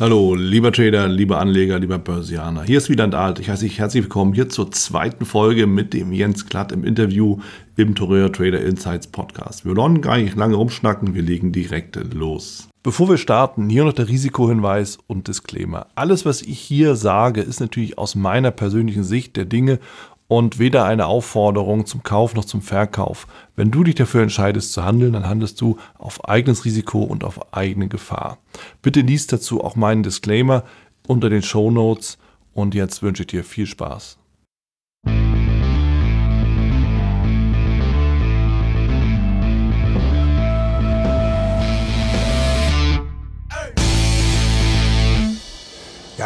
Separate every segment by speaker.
Speaker 1: Hallo, lieber Trader, lieber Anleger, lieber Börsianer. Hier ist wieder ein Alt. Ich heiße dich herzlich willkommen hier zur zweiten Folge mit dem Jens Klatt im Interview im Toreo Trader Insights Podcast. Wir wollen gar nicht lange rumschnacken, wir legen direkt los. Bevor wir starten, hier noch der Risikohinweis und Disclaimer. Alles, was ich hier sage, ist natürlich aus meiner persönlichen Sicht der Dinge und weder eine Aufforderung zum Kauf noch zum Verkauf. Wenn du dich dafür entscheidest zu handeln, dann handelst du auf eigenes Risiko und auf eigene Gefahr. Bitte liest dazu auch meinen Disclaimer unter den Show Notes und jetzt wünsche ich dir viel Spaß.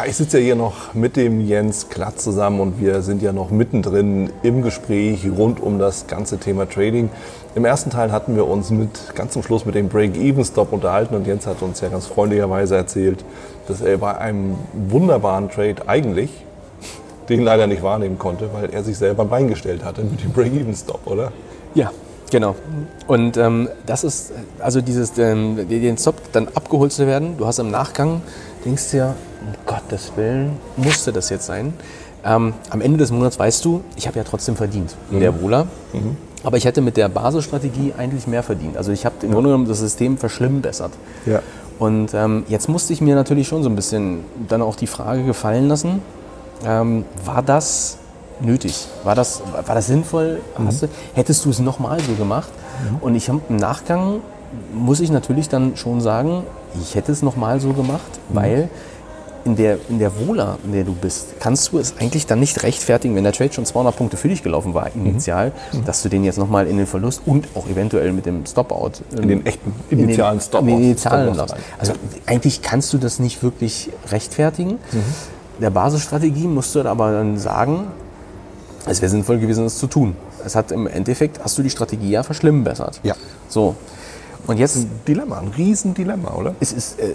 Speaker 1: Ich sitze ja hier noch mit dem Jens Klatt zusammen und wir sind ja noch mittendrin im Gespräch rund um das ganze Thema Trading. Im ersten Teil hatten wir uns mit, ganz zum Schluss mit dem Break-Even-Stop unterhalten und Jens hat uns ja ganz freundlicherweise erzählt, dass er bei einem wunderbaren Trade eigentlich den leider nicht wahrnehmen konnte, weil er sich selber reingestellt hatte mit dem Break-Even-Stop, oder?
Speaker 2: Ja, Genau. Und ähm, das ist, also dieses, ähm, den Stop dann abgeholt zu werden, du hast im Nachgang, denkst dir, um Gottes Willen, musste das jetzt sein. Ähm, am Ende des Monats weißt du, ich habe ja trotzdem verdient in mhm. der Wohler. Mhm. Aber ich hätte mit der Basisstrategie eigentlich mehr verdient. Also ich habe im Grunde genommen das System verschlimmbessert. Ja. Und ähm, jetzt musste ich mir natürlich schon so ein bisschen dann auch die Frage gefallen lassen, ähm, war das nötig? War das, war das sinnvoll? Mhm. Du, hättest du es nochmal so gemacht? Mhm. Und ich habe im Nachgang, muss ich natürlich dann schon sagen, ich hätte es nochmal so gemacht, mhm. weil in der, in der Wohler, in der du bist, kannst du es eigentlich dann nicht rechtfertigen, wenn der Trade schon 200 Punkte für dich gelaufen war, initial, mhm. dass du den jetzt nochmal in den Verlust und auch eventuell mit dem Stop-Out.
Speaker 1: In den echten initialen Stop-Out.
Speaker 2: In den initialen Stop Also eigentlich kannst du das nicht wirklich rechtfertigen. Mhm. Der Basisstrategie musst du aber dann sagen, es wäre sinnvoll gewesen, das zu tun. Es hat im Endeffekt, hast du die Strategie ja verschlimmbessert.
Speaker 1: Ja.
Speaker 2: So. Und jetzt ein
Speaker 1: Dilemma, ein Riesendilemma, oder?
Speaker 2: Es ist, äh,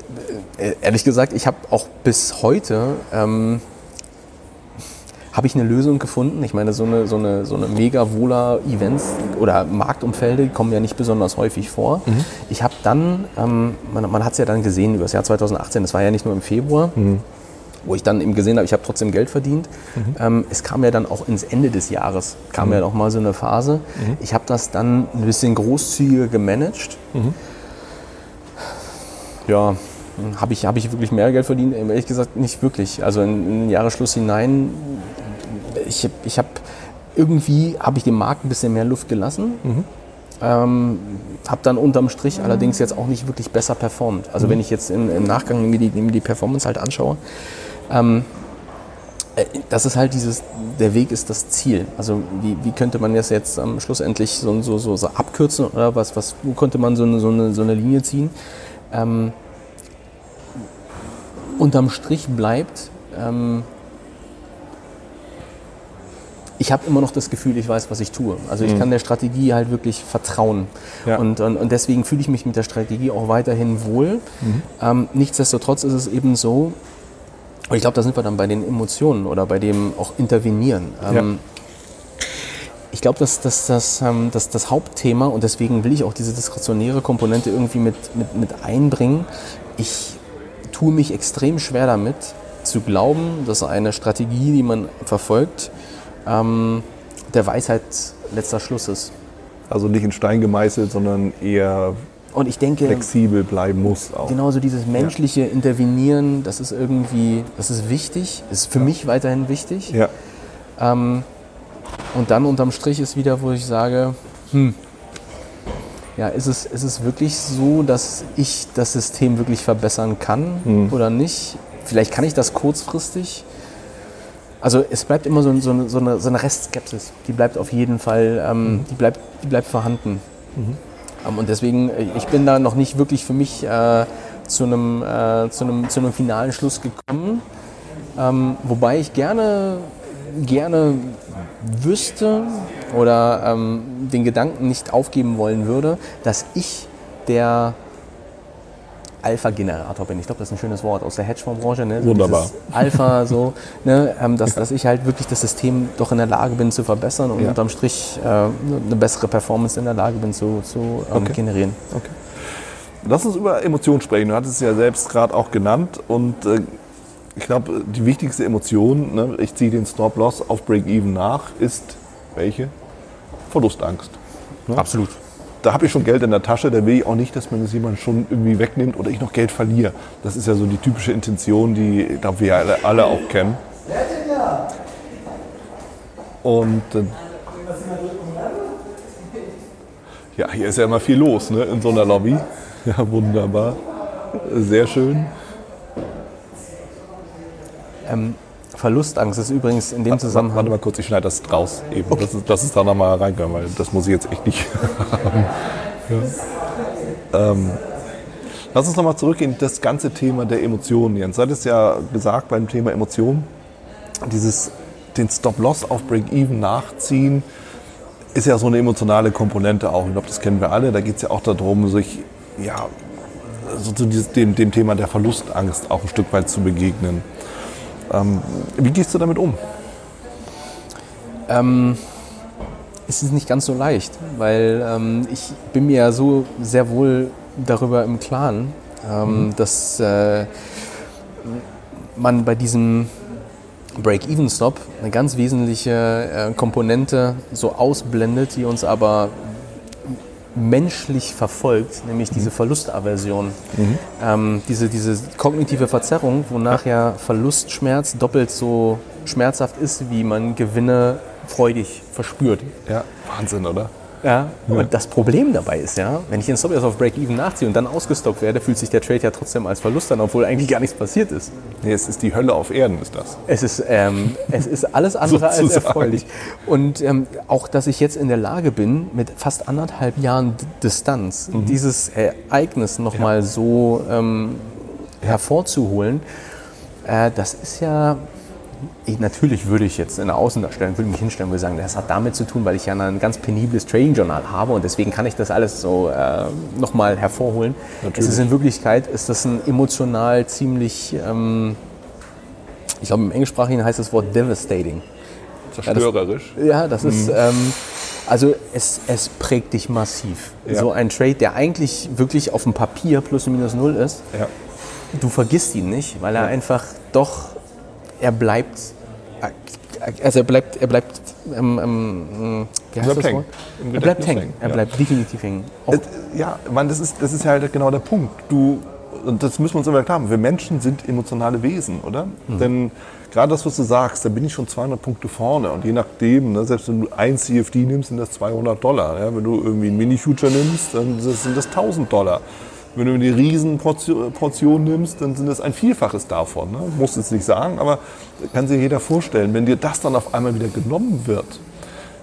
Speaker 2: äh, ehrlich gesagt, ich habe auch bis heute ähm, habe ich eine Lösung gefunden. Ich meine, so eine, so eine, so eine mega wohler Events oder Marktumfelde kommen ja nicht besonders häufig vor. Mhm. Ich habe dann, ähm, man, man hat es ja dann gesehen über das Jahr 2018, das war ja nicht nur im Februar. Mhm wo ich dann eben gesehen habe, ich habe trotzdem Geld verdient. Mhm. Ähm, es kam ja dann auch ins Ende des Jahres, kam mhm. ja noch mal so eine Phase. Mhm. Ich habe das dann ein bisschen großzügiger gemanagt. Mhm. Ja, habe ich, hab ich wirklich mehr Geld verdient? Ehrlich gesagt nicht wirklich. Also in, in den Jahresschluss hinein, ich, ich habe irgendwie, habe ich dem Markt ein bisschen mehr Luft gelassen. Mhm. Ähm, habe dann unterm Strich allerdings jetzt auch nicht wirklich besser performt. Also mhm. wenn ich jetzt im, im Nachgang mir die, mir die Performance halt anschaue, ähm, äh, das ist halt dieses, der Weg ist das Ziel. Also wie, wie könnte man das jetzt ähm, schlussendlich so, so, so, so, abkürzen oder was, was, wo könnte man so eine, so eine, so eine Linie ziehen? Ähm, unterm Strich bleibt, ähm, ich habe immer noch das Gefühl, ich weiß, was ich tue. Also ich mhm. kann der Strategie halt wirklich vertrauen. Ja. Und, und, und, deswegen fühle ich mich mit der Strategie auch weiterhin wohl. Mhm. Ähm, nichtsdestotrotz ist es eben so, und ich glaube, da sind wir dann bei den Emotionen oder bei dem auch Intervenieren. Ähm, ja. Ich glaube, dass, dass, dass, ähm, dass das Hauptthema, und deswegen will ich auch diese diskretionäre Komponente irgendwie mit, mit, mit einbringen, ich tue mich extrem schwer damit, zu glauben, dass eine Strategie, die man verfolgt, ähm, der Weisheit letzter Schluss ist.
Speaker 1: Also nicht in Stein gemeißelt, sondern eher
Speaker 2: und ich denke,
Speaker 1: flexibel bleiben muss
Speaker 2: auch. Genauso dieses menschliche ja. Intervenieren, das ist irgendwie, das ist wichtig, ist für ja. mich weiterhin wichtig. Ja. Ähm, und dann unterm Strich ist wieder, wo ich sage, hm, ja, ist es, ist es wirklich so, dass ich das System wirklich verbessern kann hm. oder nicht? Vielleicht kann ich das kurzfristig. Also es bleibt immer so, so, so, eine, so eine Restskepsis. Die bleibt auf jeden Fall, ähm, mhm. die, bleibt, die bleibt vorhanden. Mhm. Ähm, und deswegen, äh, ich bin da noch nicht wirklich für mich äh, zu, einem, äh, zu, einem, zu einem finalen Schluss gekommen. Ähm, wobei ich gerne, gerne wüsste oder ähm, den Gedanken nicht aufgeben wollen würde, dass ich der Alpha-Generator bin. Ich glaube, das ist ein schönes Wort aus der Hedgefondsbranche. Ne?
Speaker 1: So Wunderbar.
Speaker 2: Alpha, so, ne? ähm, dass, dass ich halt wirklich das System doch in der Lage bin zu verbessern und ja. unterm Strich äh, eine bessere Performance in der Lage bin zu, zu ähm, okay. generieren. Okay.
Speaker 1: Lass uns über Emotionen sprechen. Du hattest es ja selbst gerade auch genannt. Und äh, ich glaube, die wichtigste Emotion, ne, ich ziehe den Stop-Loss auf Break-Even nach, ist welche? Verlustangst.
Speaker 2: Ne? Absolut.
Speaker 1: Da habe ich schon Geld in der Tasche, da will ich auch nicht, dass man das jemand schon irgendwie wegnimmt oder ich noch Geld verliere. Das ist ja so die typische Intention, die ich glaube, wir alle, alle auch kennen. Und äh, ja, hier ist ja immer viel los ne, in so einer Lobby. Ja, wunderbar. Sehr schön.
Speaker 2: Ähm, Verlustangst ist übrigens in dem warte, Zusammenhang.
Speaker 1: Warte mal kurz, ich schneide das raus eben. Okay. Das, ist, das ist da nochmal reinkommen, weil das muss ich jetzt echt nicht haben. Ja. Ähm, lass uns nochmal zurückgehen, das ganze Thema der Emotionen. Jens, du hattest ja gesagt beim Thema Emotionen, dieses den Stop-Loss auf Break-Even nachziehen, ist ja so eine emotionale Komponente auch. Ich glaube, das kennen wir alle. Da geht es ja auch darum, sich ja, so zu dem, dem Thema der Verlustangst auch ein Stück weit zu begegnen. Ähm, wie gehst du damit um?
Speaker 2: Ähm, es ist nicht ganz so leicht, weil ähm, ich bin mir ja so sehr wohl darüber im Klaren, ähm, mhm. dass äh, man bei diesem Break-Even-Stop eine ganz wesentliche äh, Komponente so ausblendet, die uns aber menschlich verfolgt, nämlich diese mhm. Verlustaversion. Mhm. Ähm, diese, diese kognitive Verzerrung, wonach ja Verlustschmerz doppelt so schmerzhaft ist, wie man Gewinne freudig verspürt.
Speaker 1: Ja, Wahnsinn, oder?
Speaker 2: Ja, und das Problem dabei ist ja, wenn ich den Stop jetzt auf Break-Even nachziehe und dann ausgestockt werde, fühlt sich der Trade ja trotzdem als Verlust an, obwohl eigentlich gar nichts passiert ist.
Speaker 1: Nee, es ist die Hölle auf Erden, ist das.
Speaker 2: Es ist, ähm, es ist alles andere als erfreulich. Und ähm, auch, dass ich jetzt in der Lage bin, mit fast anderthalb Jahren Distanz mhm. dieses Ereignis nochmal ja. so ähm, hervorzuholen, äh, das ist ja ich, natürlich würde ich jetzt in der Außendarstellung würde mich hinstellen und würde sagen, das hat damit zu tun, weil ich ja ein ganz penibles Trading-Journal habe und deswegen kann ich das alles so äh, nochmal hervorholen. Natürlich. Es ist in Wirklichkeit ist das ein emotional ziemlich, ähm, ich glaube im Englischsprachigen heißt das Wort devastating.
Speaker 1: Zerstörerisch.
Speaker 2: Ja, das, ja, das ist, mhm. ähm, also es, es prägt dich massiv. Ja. So ein Trade, der eigentlich wirklich auf dem Papier plus minus null ist, ja. du vergisst ihn nicht, weil er einfach doch er bleibt, also er bleibt, er bleibt, ähm, ähm, wie heißt das hängen. Er bleibt hängen. Er bleibt ja. definitiv hängen.
Speaker 1: Auch ja, man, das ist, das ist halt genau der Punkt. Du, und das müssen wir uns immer klar haben. Wir Menschen sind emotionale Wesen, oder? Mhm. Denn gerade das, was du sagst, da bin ich schon 200 Punkte vorne. Und je nachdem, ne, selbst wenn du ein CFD nimmst, sind das 200 Dollar. Ja? Wenn du irgendwie einen Mini-Future nimmst, dann sind das 1000 Dollar. Wenn du eine Riesenportion nimmst, dann sind das ein Vielfaches davon. Ne? Muss es nicht sagen, aber kann sich jeder vorstellen, wenn dir das dann auf einmal wieder genommen wird,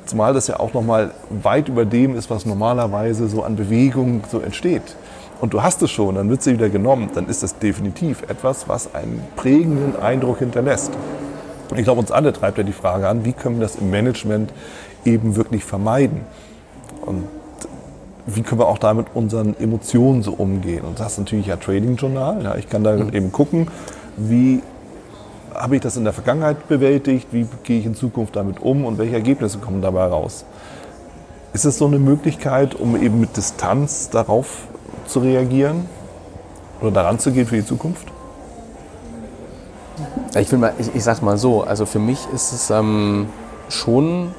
Speaker 1: zumal das ja auch nochmal weit über dem ist, was normalerweise so an Bewegung so entsteht. Und du hast es schon, dann wird sie wieder genommen, dann ist das definitiv etwas, was einen prägenden Eindruck hinterlässt. Ich glaube, uns alle treibt ja die Frage an, wie können wir das im Management eben wirklich vermeiden? Und wie können wir auch da mit unseren Emotionen so umgehen? Und das ist natürlich ja Trading Journal. Ja, ich kann da mhm. eben gucken, wie habe ich das in der Vergangenheit bewältigt, wie gehe ich in Zukunft damit um und welche Ergebnisse kommen dabei raus. Ist es so eine Möglichkeit, um eben mit Distanz darauf zu reagieren oder daran zu gehen für die Zukunft?
Speaker 2: Ich, will mal, ich, ich sage mal so, also für mich ist es ähm, schon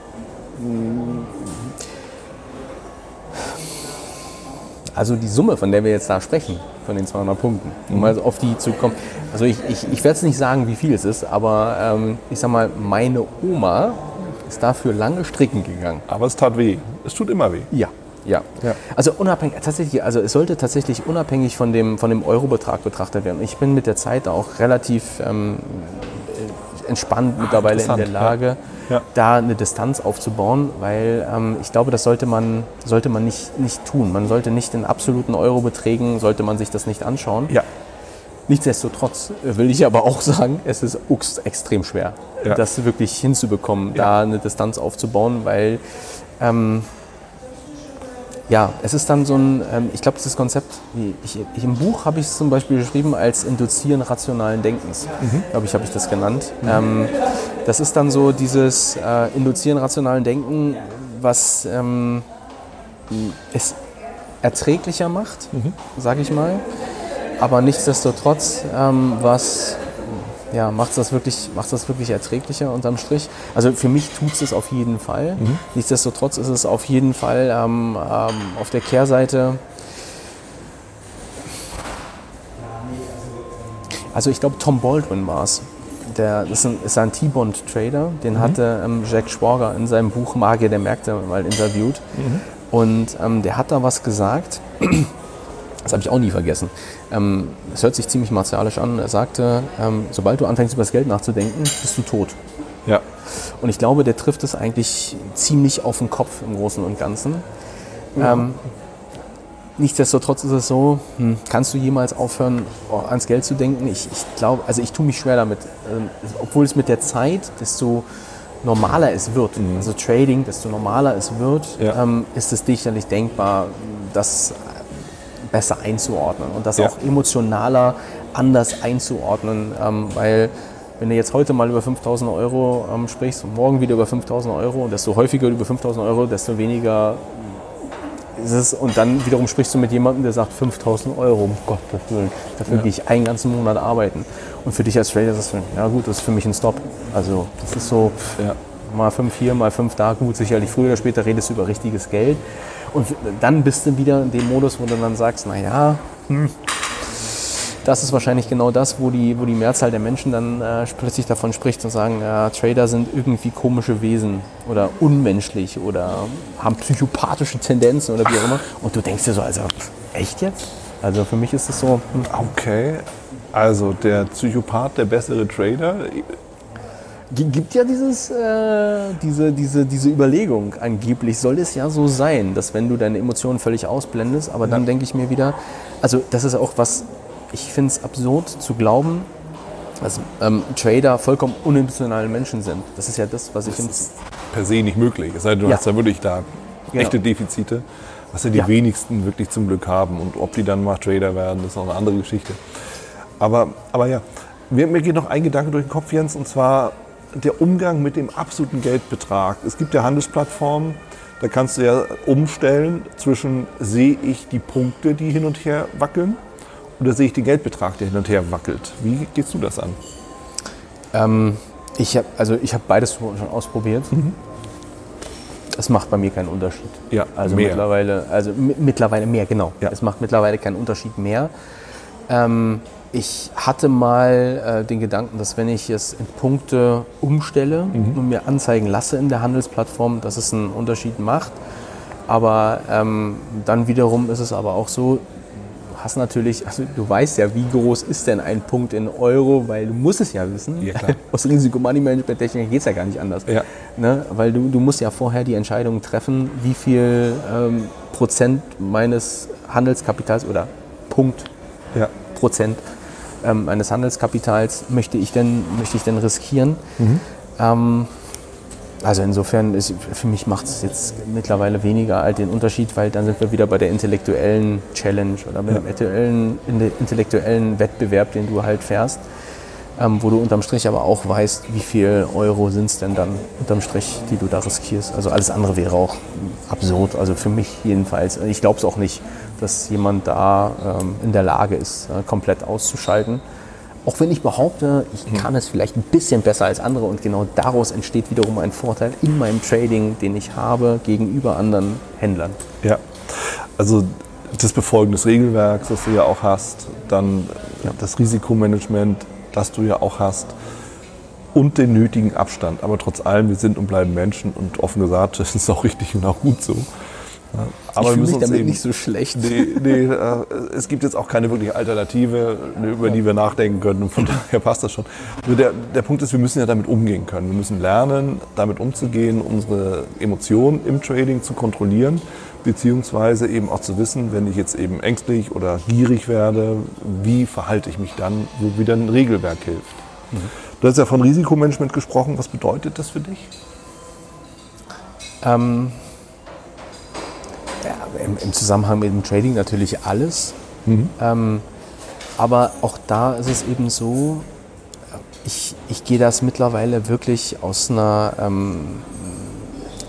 Speaker 2: Also die Summe, von der wir jetzt da sprechen, von den 200 Punkten, um mal auf die zu kommen. Also ich, ich, ich werde es nicht sagen, wie viel es ist, aber ähm, ich sag mal, meine Oma ist dafür lange stricken gegangen.
Speaker 1: Aber es tat weh. Es tut immer weh.
Speaker 2: Ja. Ja. ja. Also unabhängig, tatsächlich, also es sollte tatsächlich unabhängig von dem, von dem Eurobetrag betrachtet werden. Ich bin mit der Zeit auch relativ ähm, entspannt mittlerweile in der Lage, ja ja. da eine Distanz aufzubauen, weil ähm, ich glaube, das sollte man, sollte man nicht, nicht tun. Man sollte nicht in absoluten Eurobeträgen, sollte man sich das nicht anschauen. Ja. Nichtsdestotrotz will ich aber auch sagen, es ist extrem schwer, das wirklich hinzubekommen, da eine Distanz aufzubauen, weil ähm, ja, es ist dann so ein, ähm, ich glaube, das Konzept, ich, ich, im Buch habe ich es zum Beispiel beschrieben als Induzieren rationalen Denkens, mhm. glaube ich, habe ich das genannt. Mhm. Ähm, das ist dann so dieses äh, Induzieren rationalen Denken, was ähm, es erträglicher macht, mhm. sage ich mal. Aber nichtsdestotrotz, ähm, was ja, macht das wirklich, das wirklich erträglicher unterm Strich. Also für mich tut es auf jeden Fall. Mhm. Nichtsdestotrotz ist es auf jeden Fall ähm, ähm, auf der Kehrseite. Also ich glaube, Tom Baldwin war es. Der, das ist ein, T-Bond-Trader, den mhm. hatte ähm, Jack Schwager in seinem Buch Magier der Märkte mal interviewt. Mhm. Und ähm, der hat da was gesagt. Das habe ich auch nie vergessen. Ähm, es hört sich ziemlich martialisch an. Er sagte, ähm, sobald du anfängst über das Geld nachzudenken, bist du tot.
Speaker 1: Ja.
Speaker 2: Und ich glaube, der trifft es eigentlich ziemlich auf den Kopf im Großen und Ganzen. Ja. Ähm, nichtsdestotrotz ist es so, hm, kannst du jemals aufhören, oh, ans Geld zu denken? Ich, ich glaube, also ich tue mich schwer damit. Ähm, obwohl es mit der Zeit, desto normaler es wird, mhm. also Trading, desto normaler es wird, ja. ähm, ist es sicherlich denkbar, dass besser einzuordnen und das ja. auch emotionaler anders einzuordnen, ähm, weil wenn du jetzt heute mal über 5000 Euro ähm, sprichst und morgen wieder über 5000 Euro und desto häufiger über 5000 Euro, desto weniger ist es und dann wiederum sprichst du mit jemandem, der sagt 5000 Euro, um Gottes Willen, dafür ja. gehe ich einen ganzen Monat arbeiten. Und für dich als Trader ist das, ja gut, das ist für mich ein Stop. Also das ist so, ja. mal fünf hier, mal fünf da, gut, sicherlich früher oder später redest du über richtiges Geld. Und dann bist du wieder in dem Modus, wo du dann sagst, naja, hm, das ist wahrscheinlich genau das, wo die, wo die Mehrzahl der Menschen dann äh, plötzlich davon spricht und sagen, ja, Trader sind irgendwie komische Wesen oder unmenschlich oder haben psychopathische Tendenzen oder wie auch immer. Und du denkst dir so, also echt jetzt? Also für mich ist es so.
Speaker 1: Hm. Okay, also der Psychopath, der bessere Trader
Speaker 2: gibt ja dieses, äh, diese, diese, diese Überlegung. Angeblich soll es ja so sein, dass wenn du deine Emotionen völlig ausblendest, aber dann denke ich mir wieder, also das ist auch was, ich finde es absurd zu glauben, dass ähm, Trader vollkommen unemotionale Menschen sind. Das ist ja das, was ich... Das
Speaker 1: ist per se nicht möglich. Es sei denn, du ja. hast da wirklich da genau. echte Defizite, was ja die ja. wenigsten wirklich zum Glück haben. Und ob die dann mal Trader werden, ist auch eine andere Geschichte. Aber, aber ja, mir, mir geht noch ein Gedanke durch den Kopf, Jens, und zwar der Umgang mit dem absoluten Geldbetrag. Es gibt ja Handelsplattformen, da kannst du ja umstellen zwischen sehe ich die Punkte, die hin und her wackeln, oder sehe ich den Geldbetrag, der hin und her wackelt. Wie gehst du das an?
Speaker 2: Ähm, ich habe also hab beides schon ausprobiert. Mhm. Es macht bei mir keinen Unterschied.
Speaker 1: Ja,
Speaker 2: also mehr. mittlerweile, also mittlerweile mehr, genau. Ja. Es macht mittlerweile keinen Unterschied mehr. Ähm, ich hatte mal äh, den Gedanken, dass wenn ich es in Punkte umstelle mhm. und mir anzeigen lasse in der Handelsplattform, dass es einen Unterschied macht. Aber ähm, dann wiederum ist es aber auch so, du hast natürlich, also du weißt ja, wie groß ist denn ein Punkt in Euro, weil du musst es ja wissen. Ja, Aus Risiko-Money-Management-Technik geht es ja gar nicht anders. Ja. Ne? Weil du, du musst ja vorher die Entscheidung treffen, wie viel ähm, Prozent meines Handelskapitals oder Punkt ja. Prozent ähm, eines Handelskapitals möchte ich denn, möchte ich denn riskieren. Mhm. Ähm, also insofern, ist, für mich macht es jetzt mittlerweile weniger halt den Unterschied, weil dann sind wir wieder bei der intellektuellen Challenge oder mit ja. dem intellektuellen Wettbewerb, den du halt fährst, ähm, wo du unterm Strich aber auch weißt, wie viel Euro sind es denn dann unterm Strich, die du da riskierst. Also alles andere wäre auch absurd, also für mich jedenfalls. Ich glaube es auch nicht dass jemand da ähm, in der Lage ist, äh, komplett auszuschalten. Auch wenn ich behaupte, ich mhm. kann es vielleicht ein bisschen besser als andere und genau daraus entsteht wiederum ein Vorteil in meinem Trading, den ich habe gegenüber anderen Händlern.
Speaker 1: Ja, also das Befolgen des Regelwerks, das du ja auch hast, dann ja. das Risikomanagement, das du ja auch hast und den nötigen Abstand. Aber trotz allem, wir sind und bleiben Menschen und offen gesagt, das ist auch richtig und auch gut so.
Speaker 2: Aber ich wir müssen damit eben, nicht so schlecht.
Speaker 1: Nee, nee äh, es gibt jetzt auch keine wirkliche Alternative, über die wir nachdenken können. Von daher passt das schon. Also der, der Punkt ist, wir müssen ja damit umgehen können. Wir müssen lernen, damit umzugehen, unsere Emotionen im Trading zu kontrollieren, beziehungsweise eben auch zu wissen, wenn ich jetzt eben ängstlich oder gierig werde, wie verhalte ich mich dann, wo wieder ein Regelwerk hilft. Mhm. Du hast ja von Risikomanagement gesprochen. Was bedeutet das für dich?
Speaker 2: Ähm im, im, Zusammenhang mit dem Trading natürlich alles. Mhm. Ähm, aber auch da ist es eben so, ich, ich gehe das mittlerweile wirklich aus einer, ähm,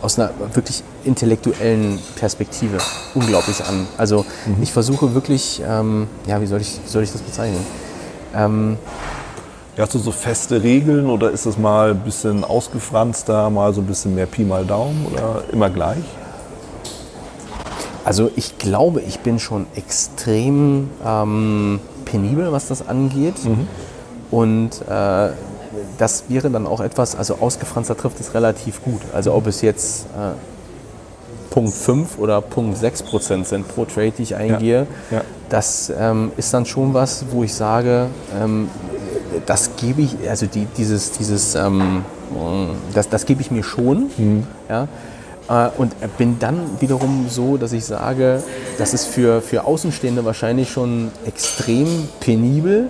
Speaker 2: aus einer wirklich intellektuellen Perspektive unglaublich an. Also ich versuche wirklich, ähm, ja, wie soll ich, wie soll ich das bezeichnen? Ähm,
Speaker 1: Ja, Hast du so feste Regeln oder ist es mal ein bisschen ausgefranster, mal so ein bisschen mehr Pi mal Daumen oder immer gleich?
Speaker 2: Also ich glaube, ich bin schon extrem ähm, penibel, was das angeht. Und äh, das wäre dann auch etwas, also ausgefranster trifft es relativ gut. Also ob es jetzt äh, Punkt 5 oder Punkt 6 Prozent sind pro Trade, die ich eingehe,
Speaker 1: ja.
Speaker 2: das ähm, ist dann schon was, wo ich sage, ähm, das gebe ich, also die, dieses, dieses, ähm, das, das gebe ich mir schon. Ja? Äh, Und bin dann wiederum so, dass ich sage, das ist für, für Außenstehende wahrscheinlich schon extrem penibel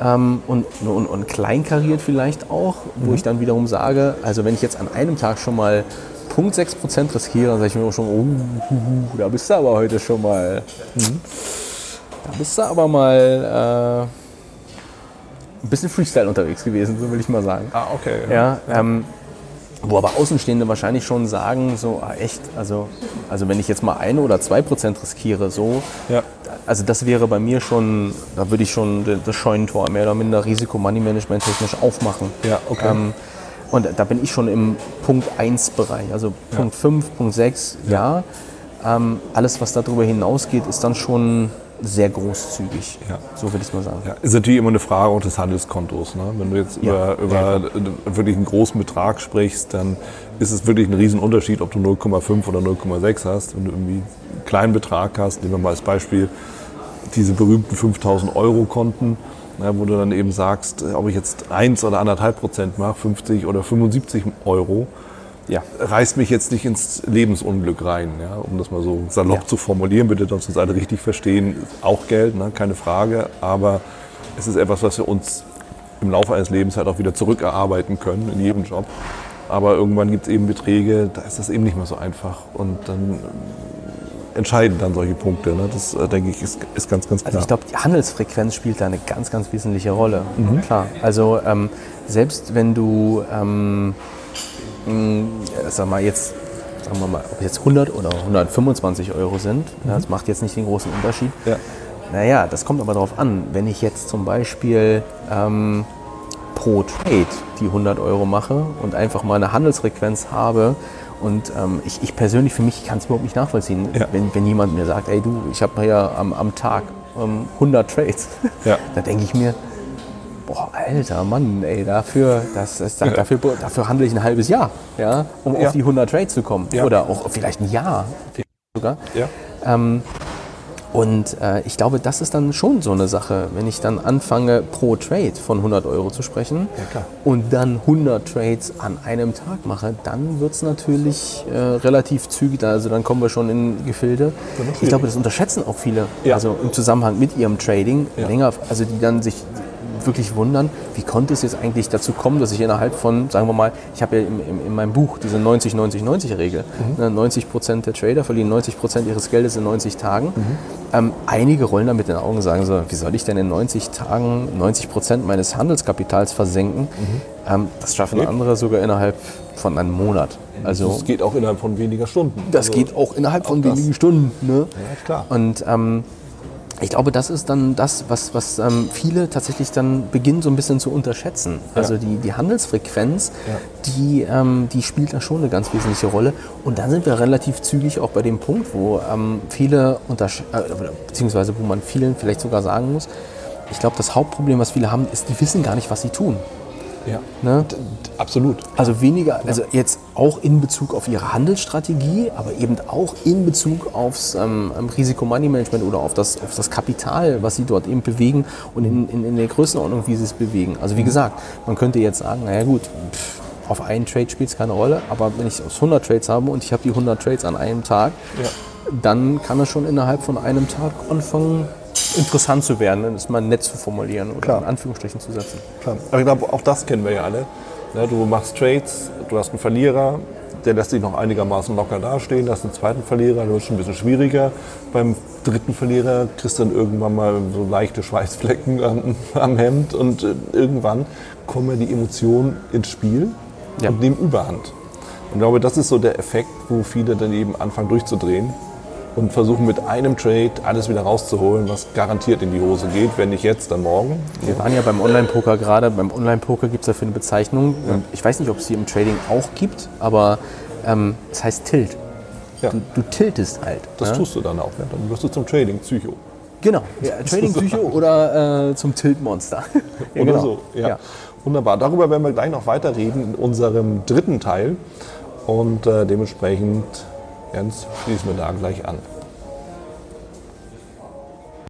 Speaker 2: ähm, und, und, und kleinkariert vielleicht auch, wo ich dann wiederum sage, also wenn ich jetzt an einem Tag schon mal Punkt 6% riskiere, dann sage ich mir auch schon, oh, da bist du aber heute schon mal, da bist du aber mal äh, ein bisschen Freestyle unterwegs gewesen, so will ich mal sagen.
Speaker 1: Ah, okay.
Speaker 2: Ja, ähm, wo aber Außenstehende wahrscheinlich schon sagen, so ah, echt, also, also wenn ich jetzt mal ein oder zwei Prozent riskiere, so,
Speaker 1: Ja.
Speaker 2: also das wäre bei mir schon, da würde ich schon das Scheunentor mehr oder minder Risiko-Money-Management technisch aufmachen.
Speaker 1: Ja, okay.
Speaker 2: Ähm, und da bin ich schon im Punkt 1 Bereich, also Punkt 5, Punkt 6, ja. Ähm, alles, was darüber hinausgeht, ist dann schon sehr großzügig.
Speaker 1: Ja.
Speaker 2: So würde ich es mal sagen.
Speaker 1: Ja, ist natürlich immer eine Frage auch des Handelskontos. Ne? Wenn du jetzt
Speaker 2: Ja.
Speaker 1: über, über wirklich einen großen Betrag sprichst, dann ist es wirklich ein Riesenunterschied, ob du 0,5 oder 0,6 hast. Wenn du irgendwie einen kleinen Betrag hast, nehmen wir mal als Beispiel diese berühmten 5000 Euro Konten, ne, wo du dann eben sagst, ob ich jetzt 1 oder 1,5 Prozent mache, 50 oder 75 Euro,
Speaker 2: Ja.
Speaker 1: reißt mich jetzt nicht ins Lebensunglück rein, ja, um das mal so salopp
Speaker 2: Ja.
Speaker 1: zu formulieren, bitte, dass wir uns alle richtig verstehen. Auch Geld, ne, keine Frage, aber es ist etwas, was wir uns im Laufe eines Lebens halt auch wieder zurückerarbeiten können, in jedem Job. Aber irgendwann gibt es eben Beträge, da ist das eben nicht mehr so einfach und dann äh, entscheiden dann solche Punkte. Ne? Das, äh, denke ich, ist, ist ganz, ganz klar.
Speaker 2: Also ich glaube, die Handelsfrequenz spielt da eine ganz, ganz wesentliche Rolle. Klar. Also ähm, selbst wenn du, ähm, mh, sag mal jetzt, sagen wir mal, ob jetzt 100 oder 125 Euro sind, ja, das macht jetzt nicht den großen Unterschied.
Speaker 1: Ja.
Speaker 2: Naja, das kommt aber darauf an. Wenn ich jetzt zum Beispiel ähm, pro Trade die 100 Euro mache und einfach mal eine Handelsfrequenz habe und ähm, ich, ich persönlich für mich kann es überhaupt nicht nachvollziehen,
Speaker 1: Ja.
Speaker 2: wenn, wenn jemand mir sagt, ey du, ich habe ja am, am Tag ähm, 100 Trades,
Speaker 1: Ja.
Speaker 2: da denke ich mir, boah, alter Mann, ey, dafür, das, das, dafür, dafür handle ich ein halbes Jahr, ja, um
Speaker 1: Ja.
Speaker 2: auf die 100 Trades zu kommen
Speaker 1: Ja.
Speaker 2: oder auch vielleicht ein Jahr sogar.
Speaker 1: Ja.
Speaker 2: Ähm, und äh, ich glaube, das ist dann schon so eine Sache, wenn ich dann anfange, pro Trade von 100 Euro zu sprechen
Speaker 1: Ja,
Speaker 2: und dann 100 Trades an einem Tag mache, dann wird es natürlich äh, relativ zügig, also dann kommen wir schon in Gefilde. Ich glaube, das unterschätzen auch viele,
Speaker 1: Ja.
Speaker 2: also im Zusammenhang mit ihrem Trading
Speaker 1: Ja.
Speaker 2: länger, also die dann sich wirklich wundern, wie konnte es jetzt eigentlich dazu kommen, dass ich innerhalb von, sagen wir mal, ich habe ja im, im, in meinem Buch diese 90-90-90-Regel. Ne, 90 Prozent der Trader verlieren 90 Prozent ihres Geldes in 90 Tagen. Ähm, einige rollen da mit den Augen und sagen so, wie soll ich denn in 90 Tagen 90 Prozent meines Handelskapitals versenken? Ähm, das schaffen
Speaker 1: Nee.
Speaker 2: andere sogar innerhalb von einem Monat. Also
Speaker 1: Das geht auch innerhalb von weniger Stunden.
Speaker 2: das
Speaker 1: Also,
Speaker 2: geht auch innerhalb von
Speaker 1: auch das.
Speaker 2: wenigen Stunden. Ne?
Speaker 1: Ja, klar.
Speaker 2: Und ähm, ich glaube, das ist dann das, was, was ähm, viele tatsächlich dann beginnen so ein bisschen zu unterschätzen. Also die, die Handelsfrequenz,
Speaker 1: Ja.
Speaker 2: die, ähm, die spielt da schon eine ganz wesentliche Rolle. Und dann sind wir relativ zügig auch bei dem Punkt, wo ähm, viele untersch äh, beziehungsweise wo man vielen vielleicht sogar sagen muss, ich glaube, das Hauptproblem, was viele haben, ist, die wissen gar nicht, was sie tun.
Speaker 1: Ja.
Speaker 2: Ne?
Speaker 1: Absolut.
Speaker 2: Also weniger, also jetzt auch in Bezug auf ihre Handelsstrategie, aber eben auch in Bezug aufs ähm, Risiko-Money-Management oder auf das, auf das Kapital, was sie dort eben bewegen und in, in, in der Größenordnung, wie sie es bewegen. Also wie gesagt, man könnte jetzt sagen, naja gut, pff, auf einen Trade spielt es keine Rolle, aber wenn ich aus 100 Trades habe und ich habe die 100 Trades an einem Tag,
Speaker 1: Ja.
Speaker 2: dann kann es schon innerhalb von einem Tag anfangen, interessant zu werden, das mal nett zu formulieren oder
Speaker 1: Klar.
Speaker 2: in Anführungsstrichen zu setzen.
Speaker 1: Klar. Aber ich glaube, auch das kennen wir ja alle. Ne, du machst Trades, du hast einen Verlierer, der lässt sich noch einigermaßen locker dastehen, du hast einen zweiten Verlierer, der wird schon ein bisschen schwieriger. Beim dritten Verlierer kriegst du dann irgendwann mal so leichte Schweißflecken am, am Hemd und äh, irgendwann kommen ja die Emotionen ins Spiel
Speaker 2: Ja.
Speaker 1: und nehmen Überhand. Und ich glaube, das ist so der Effekt, wo viele dann eben anfangen durchzudrehen und versuchen mit einem Trade alles wieder rauszuholen, was garantiert in die Hose geht. Wenn nicht jetzt, dann morgen.
Speaker 2: Wir waren ja beim Online-Poker gerade. Beim Online-Poker gibt es dafür eine Bezeichnung. Ich weiß nicht, ob es die im Trading auch gibt, aber ähm, es heißt Tilt.
Speaker 1: Ja.
Speaker 2: Du, du tiltest halt.
Speaker 1: Das
Speaker 2: ne?
Speaker 1: tust du dann auch. Ja. Dann wirst du zum Trading-Psycho.
Speaker 2: Genau, ja, Trading Psycho oder äh, zum Tilt-Monster. ja,
Speaker 1: Oder
Speaker 2: genau.
Speaker 1: so. Ja.
Speaker 2: Ja.
Speaker 1: Wunderbar. Darüber werden wir gleich noch weiterreden in unserem dritten Teil. Und äh, dementsprechend, Jens, schließen wir da gleich an.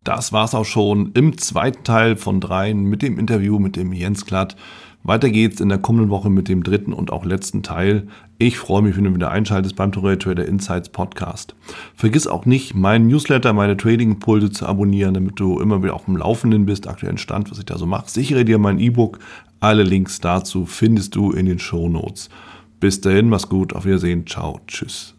Speaker 1: Das war's auch schon im zweiten Teil von dreien mit dem Interview mit dem Jens Klatt. Weiter geht's in der kommenden Woche mit dem dritten und auch letzten Teil. Ich freue mich, wenn du wieder einschaltest beim Torre Trader Insights Podcast. Vergiss auch nicht, meinen Newsletter, meine Trading-Impulse zu abonnieren, damit du immer wieder auf dem Laufenden bist, aktuellen Stand, was ich da so mache. Sichere dir mein E-Book. Alle Links dazu findest du in den Show Notes. Bis dahin, mach's gut, auf Wiedersehen, ciao, tschüss.